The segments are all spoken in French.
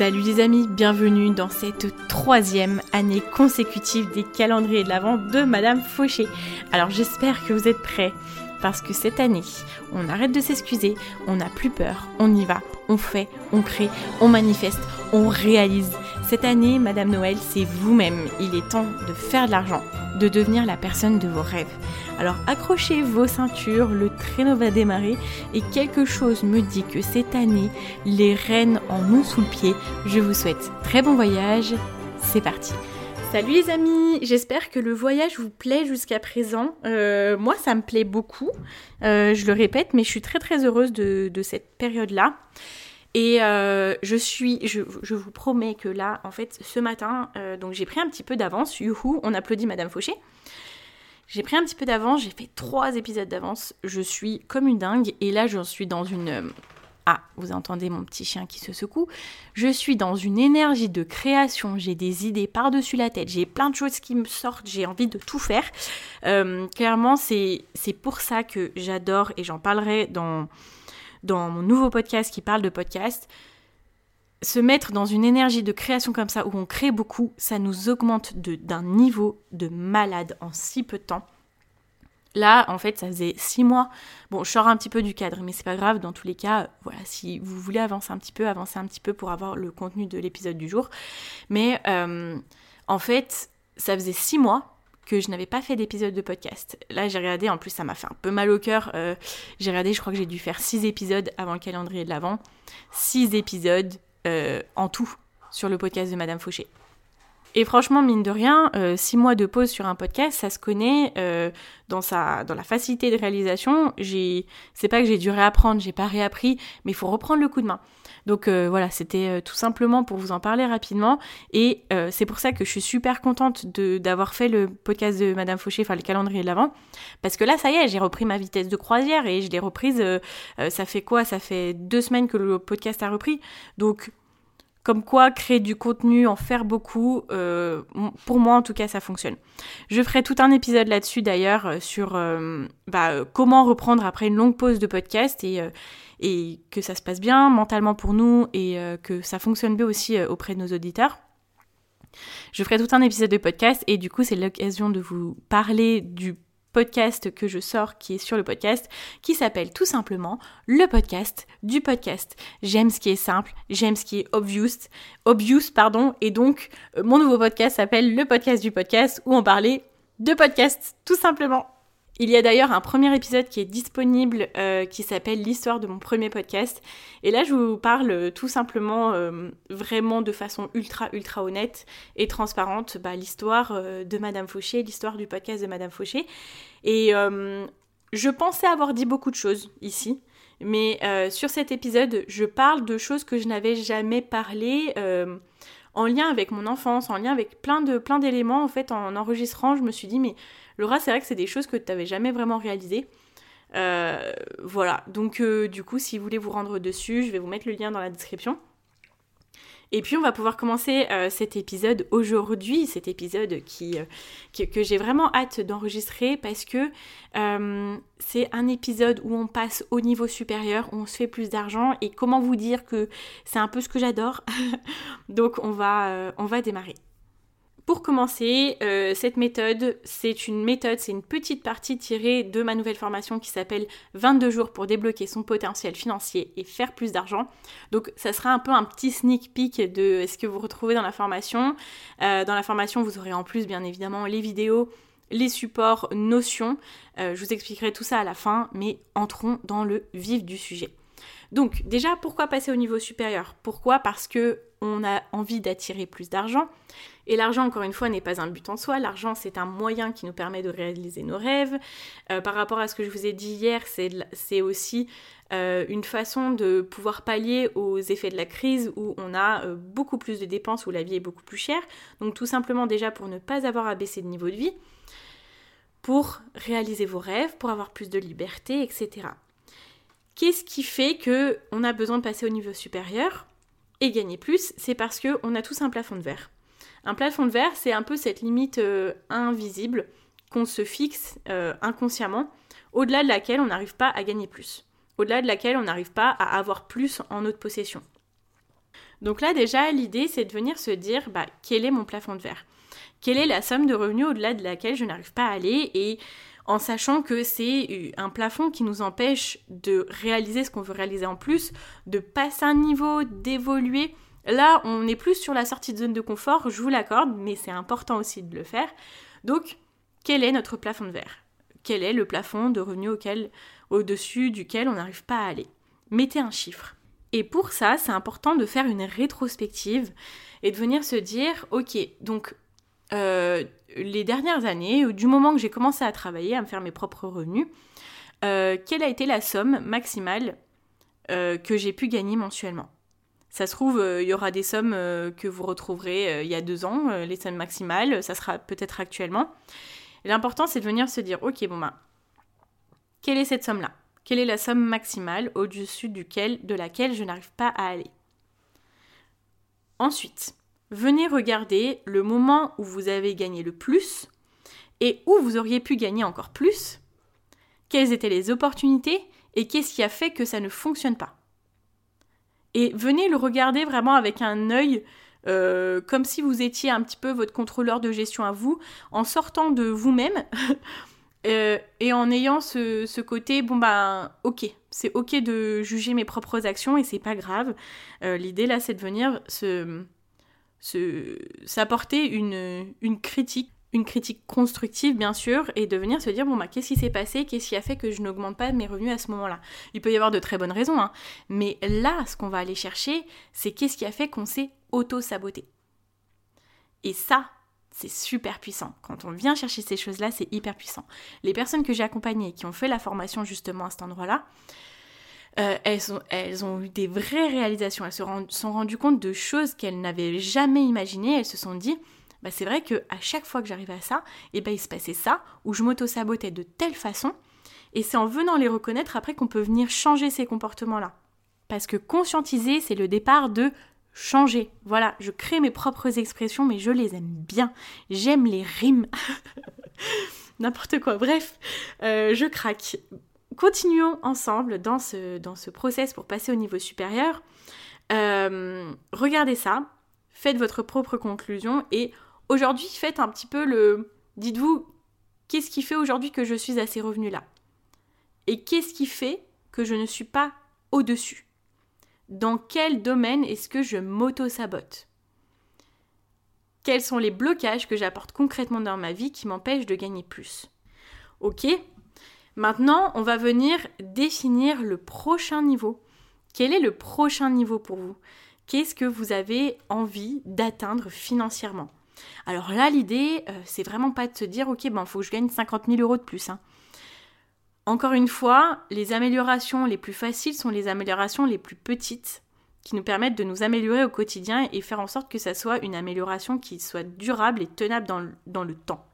Salut les amis, bienvenue dans cette troisième année consécutive des calendriers de l'Avent de Madame Fauché. Alors j'espère que vous êtes prêts parce que cette année, on arrête de s'excuser, on n'a plus peur, on y va, on fait, on crée, on manifeste, on réalise. Cette année, Madame Noël, c'est vous-même. Il est temps de faire de l'argent, de devenir la personne de vos rêves. Alors accrochez vos ceintures, le traîneau va démarrer et quelque chose me dit que cette année, les reines en ont sous le pied. Je vous souhaite très bon voyage. C'est parti. Salut les amis, j'espère que le voyage vous plaît jusqu'à présent. Euh, moi, ça me plaît beaucoup. Euh, je le répète, mais je suis très très heureuse de, cette période-là. Et euh, je suis, je, vous promets que là, en fait, ce matin, donc j'ai pris un petit peu d'avance. Youhou, on applaudit Madame Fauché. J'ai pris un petit peu d'avance, j'ai fait trois épisodes d'avance. Je suis comme une dingue. Et là, je suis dans une ah, vous entendez mon petit chien qui se secoue. Je suis dans une énergie de création, j'ai des idées par-dessus la tête, j'ai plein de choses qui me sortent, j'ai envie de tout faire. Euh, clairement, c'est pour ça que j'adore, et j'en parlerai dans, dans mon nouveau podcast qui parle de podcast, se mettre dans une énergie de création comme ça, où on crée beaucoup, ça nous augmente d'un niveau de malade en si peu de temps. Là, en fait, ça faisait six mois. Bon, je sors un petit peu du cadre, mais c'est pas grave. Dans tous les cas, voilà, si vous voulez avancer un petit peu, avancez un petit peu pour avoir le contenu de l'épisode du jour. Mais euh, en fait, ça faisait six mois que je n'avais pas fait d'épisode de podcast. Là, j'ai regardé, en plus, ça m'a fait un peu mal au cœur. Euh, j'ai regardé, je crois que j'ai dû faire six épisodes avant le calendrier de l'avant. Six épisodes euh, en tout sur le podcast de Madame Fauché. Et franchement, mine de rien, euh, six mois de pause sur un podcast, ça se connaît euh, dans sa, dans la facilité de réalisation. C'est pas que j'ai dû réapprendre, j'ai pas réappris, mais il faut reprendre le coup de main. Donc euh, voilà, c'était tout simplement pour vous en parler rapidement. Et c'est pour ça que je suis super contente d'avoir fait le podcast de Madame Fauché, enfin le calendrier de l'avant, parce que là, ça y est, j'ai repris ma vitesse de croisière et je l'ai reprise. ça fait quoi? Ça fait deux semaines que le podcast a repris. Donc comme quoi, créer du contenu, en faire beaucoup, euh, pour moi en tout cas, ça fonctionne. Je ferai tout un épisode là-dessus d'ailleurs euh, sur euh, bah, comment reprendre après une longue pause de podcast et, et que ça se passe bien mentalement pour nous et que ça fonctionne bien aussi auprès de nos auditeurs. Je ferai tout un épisode de podcast et du coup c'est l'occasion de vous parler du podcast que je sors qui est sur le podcast qui s'appelle tout simplement le podcast du podcast. J'aime ce qui est simple, j'aime ce qui est obvious, obvious pardon et donc euh, mon nouveau podcast s'appelle le podcast du podcast où on parlait de podcast tout simplement. Il y a d'ailleurs un premier épisode qui est disponible euh, qui s'appelle l'histoire de mon premier podcast. Et là, je vous parle tout simplement, euh, vraiment de façon ultra, ultra honnête et transparente, bah, l'histoire euh, de Madame Fauché, l'histoire du podcast de Madame Fauché. Et je pensais avoir dit beaucoup de choses ici. Mais sur cet épisode, je parle de choses que je n'avais jamais parlé en lien avec mon enfance, en lien avec plein de plein d'éléments. En fait, en enregistrant, je me suis dit, mais Laura, c'est vrai que c'est des choses que tu n'avais jamais vraiment réalisées. Euh, voilà, donc euh, du coup, si vous voulez vous rendre dessus, je vais vous mettre le lien dans la description. Et puis on va pouvoir commencer euh, cet épisode aujourd'hui, cet épisode qui, que j'ai vraiment hâte d'enregistrer parce que c'est un épisode où on passe au niveau supérieur, où on se fait plus d'argent et comment vous dire que c'est un peu ce que j'adore? Donc on va démarrer. Pour commencer, euh, cette méthode, c'est une méthode, c'est une petite partie tirée de ma nouvelle formation qui s'appelle 22 jours pour débloquer son potentiel financier et faire plus d'argent. Donc ça sera un peu un petit sneak peek de ce que vous retrouvez dans la formation. Euh, dans la formation, vous aurez en plus bien évidemment les vidéos, les supports, notions. Euh, je vous expliquerai tout ça à la fin, mais entrons dans le vif du sujet. Donc déjà, pourquoi passer au niveau supérieur? Pourquoi? Parce que on a envie d'attirer plus d'argent. Et l'argent, encore une fois, n'est pas un but en soi. L'argent, c'est un moyen qui nous permet de réaliser nos rêves. Euh, par rapport à ce que je vous ai dit hier, c'est aussi euh, une façon de pouvoir pallier aux effets de la crise où on a euh, beaucoup plus de dépenses, où la vie est beaucoup plus chère. Donc tout simplement déjà pour ne pas avoir à baisser de niveau de vie, pour réaliser vos rêves, pour avoir plus de liberté, etc. Qu'est-ce qui fait que on a besoin de passer au niveau supérieur et gagner plus? C'est parce qu'on a tous un plafond de verre. Un plafond de verre, c'est un peu cette limite euh, invisible qu'on se fixe euh, inconsciemment, au-delà de laquelle on n'arrive pas à gagner plus, au-delà de laquelle on n'arrive pas à avoir plus en notre possession. Donc là déjà, l'idée, c'est de venir se dire, bah, quel est mon plafond de verre? Quelle est la somme de revenus au-delà de laquelle je n'arrive pas à aller? Et en sachant que c'est un plafond qui nous empêche de réaliser ce qu'on veut réaliser en plus, de passer un niveau, d'évoluer. Là, on est plus sur la sortie de zone de confort, je vous l'accorde, mais c'est important aussi de le faire. Donc, quel est notre plafond de verre? Quel est le plafond de revenus au-dessus duquel on n'arrive pas à aller? Mettez un chiffre. Et pour ça, c'est important de faire une rétrospective et de venir se dire, ok, donc euh, les dernières années, du moment que j'ai commencé à travailler, à me faire mes propres revenus, euh, quelle a été la somme maximale euh, que j'ai pu gagner mensuellement? Ça se trouve, il y aura des sommes que vous retrouverez il y a deux ans, les sommes maximales, ça sera peut-être actuellement. L'important, c'est de venir se dire, ok, bon ben, quelle est cette somme-là? Quelle est la somme maximale au-dessus de laquelle je n'arrive pas à aller? Ensuite, venez regarder le moment où vous avez gagné le plus et où vous auriez pu gagner encore plus, quelles étaient les opportunités et qu'est-ce qui a fait que ça ne fonctionne pas? Et venez le regarder vraiment avec un œil euh, comme si vous étiez un petit peu votre contrôleur de gestion à vous, en sortant de vous-même euh, et en ayant ce, côté, bon ben ok, c'est ok de juger mes propres actions et c'est pas grave. Euh, l'idée là c'est de venir se s'apporter une, une critique une critique constructive bien sûr et de venir se dire bon bah qu'est-ce qui s'est passé? Qu'est-ce qui a fait que je n'augmente pas mes revenus à ce moment-là? Il peut y avoir de très bonnes raisons hein, mais là ce qu'on va aller chercher c'est qu'est-ce qui a fait qu'on s'est auto-saboté. Et ça c'est super puissant. Quand on vient chercher ces choses-là, c'est hyper puissant. Les personnes que j'ai accompagnées qui ont fait la formation justement à cet endroit-là, euh, elles, ont eu des vraies réalisations, elles se sont rendues compte de choses qu'elles n'avaient jamais imaginées, elles se sont dit, bah c'est vrai que à chaque fois que j'arrivais à ça, et eh ben il se passait ça, ou je m'auto-sabotais de telle façon, et c'est en venant les reconnaître après qu'on peut venir changer ces comportements-là. Parce que conscientiser, c'est le départ de changer. Voilà, je crée mes propres expressions, mais je les aime bien. J'aime les rimes. N'importe quoi. Bref, euh, je craque continuons ensemble dans ce, dans ce process pour passer au niveau supérieur. Euh, regardez ça, faites votre propre conclusion et aujourd'hui faites un petit peu le... Dites-vous, qu'est-ce qui fait aujourd'hui que je suis à ces revenus-là? Et qu'est-ce qui fait que je ne suis pas au-dessus? Dans quel domaine est-ce que je m'auto-sabote? Quels sont les blocages que j'apporte concrètement dans ma vie qui m'empêchent de gagner plus? Ok, Maintenant, on va venir définir le prochain niveau. Quel est le prochain niveau pour vous? Qu'est-ce que vous avez envie d'atteindre financièrement? Alors là, l'idée, euh, c'est vraiment pas de se dire, ok, ben, faut que je gagne 50 000 euros de plus. Hein. Encore une fois, les améliorations les plus faciles sont les améliorations les plus petites qui nous permettent de nous améliorer au quotidien et faire en sorte que ça soit une amélioration qui soit durable et tenable dans le temps.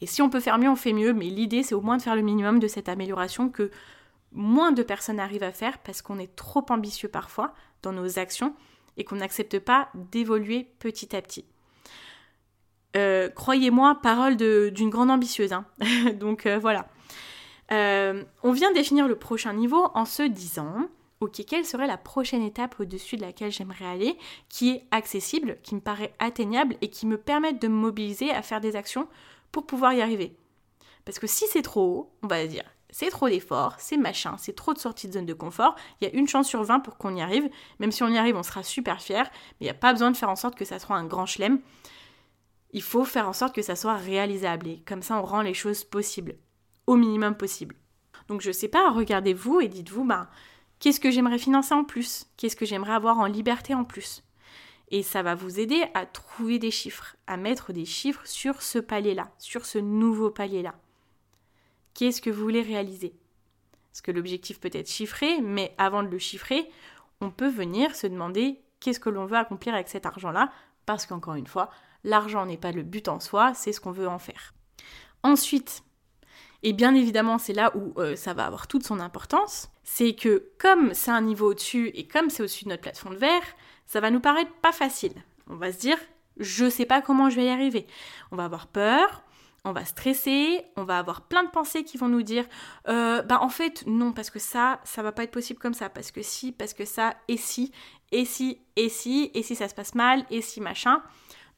Et si on peut faire mieux, on fait mieux, mais l'idée c'est au moins de faire le minimum de cette amélioration que moins de personnes arrivent à faire parce qu'on est trop ambitieux parfois dans nos actions et qu'on n'accepte pas d'évoluer petit à petit. Euh, croyez-moi, parole d'une grande ambitieuse. Hein. Donc euh, voilà. Euh, on vient définir le prochain niveau en se disant, ok, quelle serait la prochaine étape au-dessus de laquelle j'aimerais aller, qui est accessible, qui me paraît atteignable et qui me permette de me mobiliser à faire des actions pour pouvoir y arriver. Parce que si c'est trop haut, on va dire c'est trop d'efforts, c'est machin, c'est trop de sorties de zone de confort, il y a une chance sur 20 pour qu'on y arrive. Même si on y arrive, on sera super fier, mais il n'y a pas besoin de faire en sorte que ça soit un grand chelem. Il faut faire en sorte que ça soit réalisable et comme ça on rend les choses possibles, au minimum possible. Donc je sais pas, regardez-vous et dites-vous, bah, Qu'est-ce que j'aimerais financer en plus? Qu'est-ce que j'aimerais avoir en liberté en plus? Et ça va vous aider à trouver des chiffres, à mettre des chiffres sur ce palier-là, sur ce nouveau palier-là. Qu'est-ce que vous voulez réaliser? Parce que l'objectif peut être chiffré, mais avant de le chiffrer, on peut venir se demander qu'est-ce que l'on veut accomplir avec cet argent-là, parce qu'encore une fois, l'argent n'est pas le but en soi, c'est ce qu'on veut en faire. Ensuite, et bien évidemment c'est là où euh, ça va avoir toute son importance, c'est que comme c'est un niveau au-dessus et comme c'est au-dessus de notre plafond de verre, ça va nous paraître pas facile. On va se dire, je sais pas comment je vais y arriver. On va avoir peur, on va stresser, on va avoir plein de pensées qui vont nous dire euh, bah en fait non parce que ça ça va pas être possible comme ça parce que si parce que ça et si et si et si et si ça se passe mal et si machin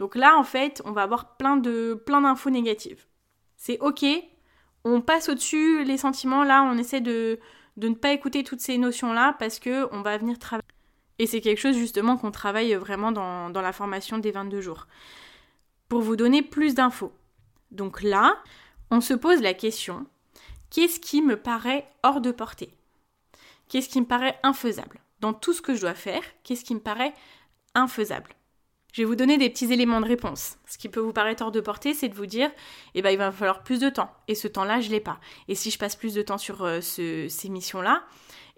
donc là en fait on va avoir plein de plein d'infos négatives. C'est ok on passe au-dessus les sentiments là on essaie de de ne pas écouter toutes ces notions là parce que on va venir travailler. Et c'est quelque chose justement qu'on travaille vraiment dans, dans la formation des 22 jours. Pour vous donner plus d'infos. Donc là, on se pose la question, qu'est-ce qui me paraît hors de portée? Qu'est-ce qui me paraît infaisable? Dans tout ce que je dois faire, qu'est-ce qui me paraît infaisable? Je vais vous donner des petits éléments de réponse. Ce qui peut vous paraître hors de portée, c'est de vous dire, eh ben, il va falloir plus de temps. Et ce temps-là, je l'ai pas. Et si je passe plus de temps sur euh, ces missions-là,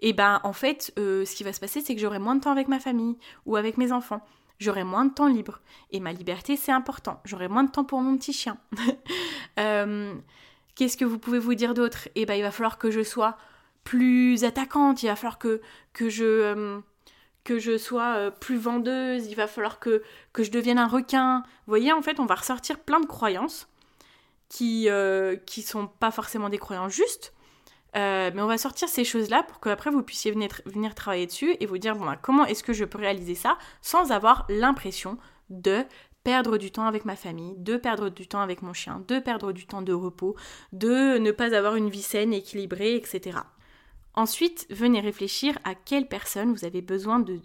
eh ben, en fait, euh, ce qui va se passer, c'est que j'aurai moins de temps avec ma famille ou avec mes enfants j'aurai moins de temps libre. Et ma liberté, c'est important. J'aurai moins de temps pour mon petit chien. Euh, qu'est-ce que vous pouvez vous dire d'autre? Eh bien, il va falloir que je sois plus attaquante, il va falloir que je... Euh, que je sois euh, plus vendeuse, il va falloir que, que je devienne un requin. Vous voyez, en fait, on va ressortir plein de croyances qui ne qui sont pas forcément des croyances justes, euh, mais on va sortir ces choses-là pour qu'après vous puissiez venir, venir, travailler dessus et vous dire bon, bah, comment est-ce que je peux réaliser ça sans avoir l'impression de perdre du temps avec ma famille, de perdre du temps avec mon chien, de perdre du temps de repos, de ne pas avoir une vie saine, équilibrée, etc. Ensuite, venez réfléchir à quelle personne vous avez besoin de,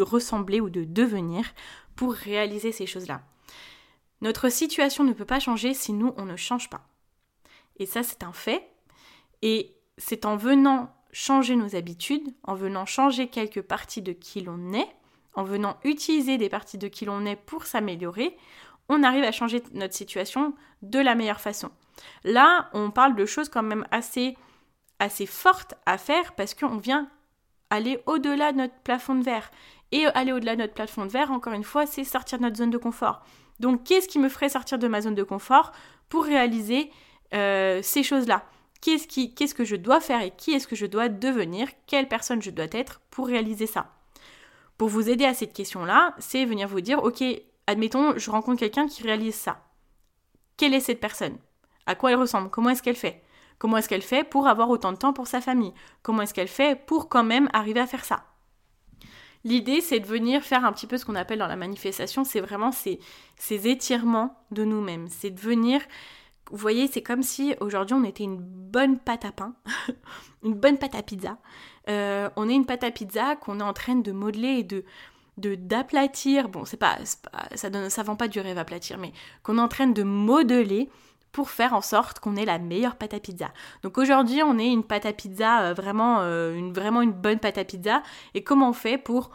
ressembler ou de devenir pour réaliser ces choses-là. Notre situation ne peut pas changer si nous, on ne change pas. Et ça, c'est un fait. Et c'est en venant changer nos habitudes, en venant changer quelques parties de qui l'on est, en venant utiliser des parties de qui l'on est pour s'améliorer, on arrive à changer notre situation de la meilleure façon. Là, on parle de choses quand même assez, assez fortes à faire parce qu'on vient aller au-delà de notre plafond de verre. Et aller au-delà de notre plafond de verre, encore une fois, c'est sortir de notre zone de confort. Donc, qu'est-ce qui me ferait sortir de ma zone de confort pour réaliser euh, ces choses-là? Qu'est-ce, qui, qu'est-ce que je dois faire et qui est-ce que je dois devenir? Quelle personne je dois être pour réaliser ça? Pour vous aider à cette question-là, c'est venir vous dire, ok, admettons, je rencontre quelqu'un qui réalise ça. Quelle est cette personne? À quoi elle ressemble? Comment est-ce qu'elle fait? Comment est-ce qu'elle fait pour avoir autant de temps pour sa famille? Comment est-ce qu'elle fait pour quand même arriver à faire ça? L'idée, c'est de venir faire un petit peu ce qu'on appelle dans la manifestation, c'est vraiment ces, ces étirements de nous-mêmes. C'est de venir vous voyez, c'est comme si aujourd'hui on était une bonne pâte à pain, une bonne pâte à pizza. Euh, on est une pâte à pizza qu'on est en train de modeler et de d'aplatir. Bon, c'est pas, ça donne, ça vend pas du rêve aplatir, mais qu'on est en train de modeler pour faire en sorte qu'on ait la meilleure pâte à pizza. Donc aujourd'hui, on est une pâte à pizza euh, vraiment, euh, une, vraiment une bonne pâte à pizza. Et comment on fait pour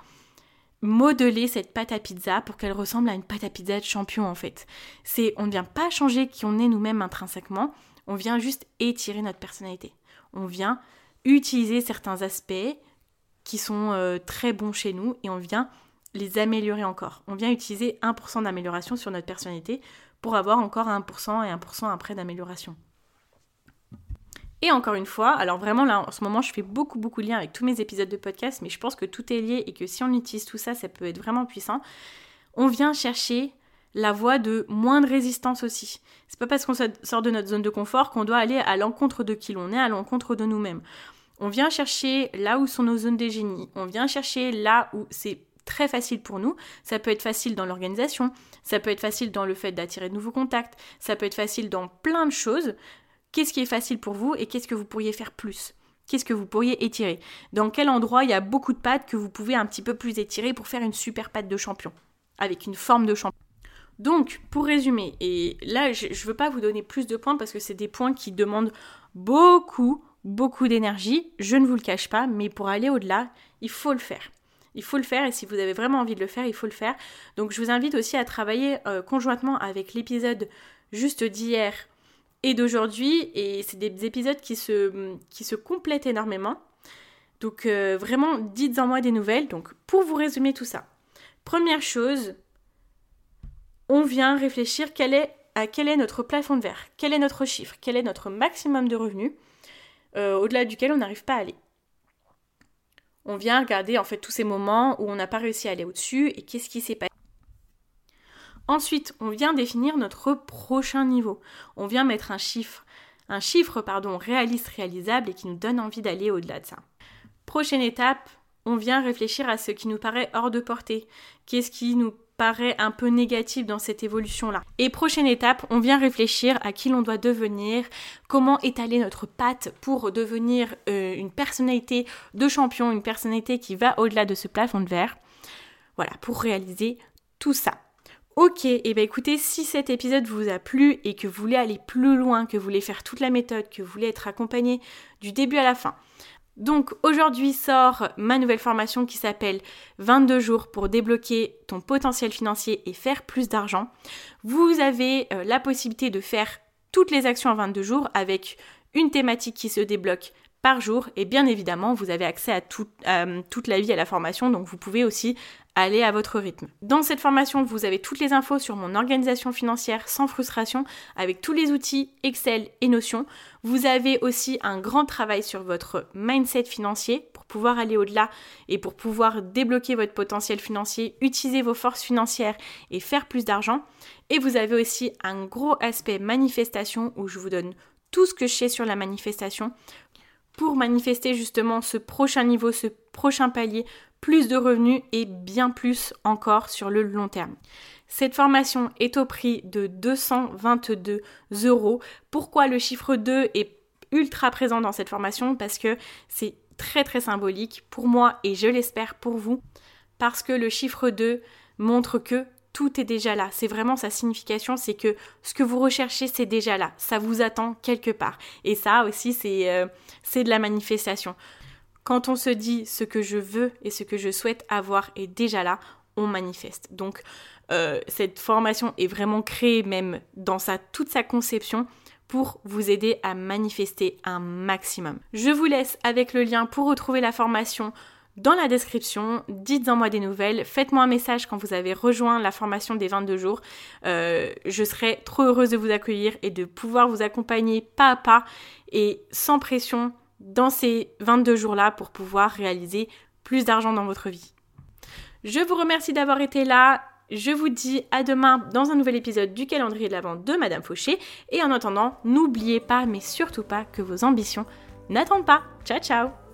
modeler cette pâte à pizza pour qu'elle ressemble à une pâte à pizza de champion en fait? C'est on ne vient pas changer qui on est nous-mêmes intrinsèquement, on vient juste étirer notre personnalité. On vient utiliser certains aspects qui sont euh, très bons chez nous et on vient les améliorer encore. On vient utiliser 1% d'amélioration sur notre personnalité pour avoir encore 1% et 1% après d'amélioration. Et encore une fois, alors vraiment là en ce moment je fais beaucoup beaucoup de liens avec tous mes épisodes de podcast, mais je pense que tout est lié et que si on utilise tout ça, ça peut être vraiment puissant. On vient chercher la voie de moins de résistance aussi. C'est pas parce qu'on sort de notre zone de confort qu'on doit aller à l'encontre de qui l'on est, à l'encontre de nous-mêmes. On vient chercher là où sont nos zones de génie. On vient chercher là où c'est très facile pour nous. Ça peut être facile dans l'organisation, ça peut être facile dans le fait d'attirer de nouveaux contacts, ça peut être facile dans plein de choses qu'est-ce qui est facile pour vous et qu'est-ce que vous pourriez faire plus? Qu'est-ce que vous pourriez étirer? Dans quel endroit il y a beaucoup de pattes que vous pouvez un petit peu plus étirer pour faire une super patte de champion Avec une forme de champion? Donc, pour résumer, et là je ne veux pas vous donner plus de points parce que c'est des points qui demandent beaucoup, beaucoup d'énergie, je ne vous le cache pas, mais pour aller au-delà, il faut le faire. Il faut le faire et si vous avez vraiment envie de le faire, il faut le faire. Donc je vous invite aussi à travailler euh, conjointement avec l'épisode juste d'hier et d'aujourd'hui. Et c'est des épisodes qui se, complètent énormément. Donc euh, vraiment, dites-en moi des nouvelles. Donc pour vous résumer tout ça, première chose, on vient réfléchir à quel est notre plafond de verre, quel est notre chiffre, quel est notre maximum de revenus euh, au-delà duquel on n'arrive pas à aller. On vient regarder en fait tous ces moments où on n'a pas réussi à aller au-dessus et qu'est-ce qui s'est passé. Ensuite, on vient définir notre prochain niveau. On vient mettre un chiffre, un chiffre pardon, réaliste, réalisable et qui nous donne envie d'aller au-delà de ça. Prochaine étape, on vient réfléchir à ce qui nous paraît hors de portée. Qu'est-ce qui nous paraît un peu négatif dans cette évolution-là. Et prochaine étape, on vient réfléchir à qui l'on doit devenir, comment étaler notre patte pour devenir euh, une personnalité de champion, une personnalité qui va au-delà de ce plafond de verre. Voilà, pour réaliser tout ça. Ok, et eh bien écoutez, si cet épisode vous a plu et que vous voulez aller plus loin, que vous voulez faire toute la méthode, que vous voulez être accompagné du début à la fin, donc aujourd'hui sort ma nouvelle formation qui s'appelle 22 jours pour débloquer ton potentiel financier et faire plus d'argent. Vous avez euh, la possibilité de faire toutes les actions en 22 jours avec une thématique qui se débloque jour et bien évidemment vous avez accès à, toute la vie à la formation donc vous pouvez aussi aller à votre rythme. Dans cette formation vous avez toutes les infos sur mon organisation financière sans frustration avec tous les outils Excel et Notion. Vous avez aussi un grand travail sur votre mindset financier pour pouvoir aller au-delà et pour pouvoir débloquer votre potentiel financier, utiliser vos forces financières et faire plus d'argent. Et vous avez aussi un gros aspect manifestation où je vous donne tout ce que je sais sur la manifestation pour manifester justement ce prochain niveau, ce prochain palier, plus de revenus et bien plus encore sur le long terme. Cette formation est au prix de 222 euros. Pourquoi le chiffre 2 est ultra présent dans cette formation? Parce que c'est très très symbolique pour moi et je l'espère pour vous. Parce que le chiffre 2 montre que tout est déjà là. C'est vraiment sa signification, c'est que ce que vous recherchez, c'est déjà là. Ça vous attend quelque part. Et ça aussi, c'est euh, de la manifestation. Quand on se dit ce que je veux et ce que je souhaite avoir est déjà là, on manifeste. Donc euh, cette formation est vraiment créée même dans sa, toute sa conception pour vous aider à manifester un maximum. Je vous laisse avec le lien pour retrouver la formation dans la description, dites-en moi des nouvelles, faites-moi un message quand vous avez rejoint la formation des 22 jours. Euh, je serai trop heureuse de vous accueillir et de pouvoir vous accompagner pas à pas et sans pression dans ces 22 jours-là pour pouvoir réaliser plus d'argent dans votre vie. Je vous remercie d'avoir été là. Je vous dis à demain dans un nouvel épisode du calendrier de la vente de Madame Fauché. Et en attendant, n'oubliez pas, mais surtout pas, que vos ambitions n'attendent pas. Ciao ciao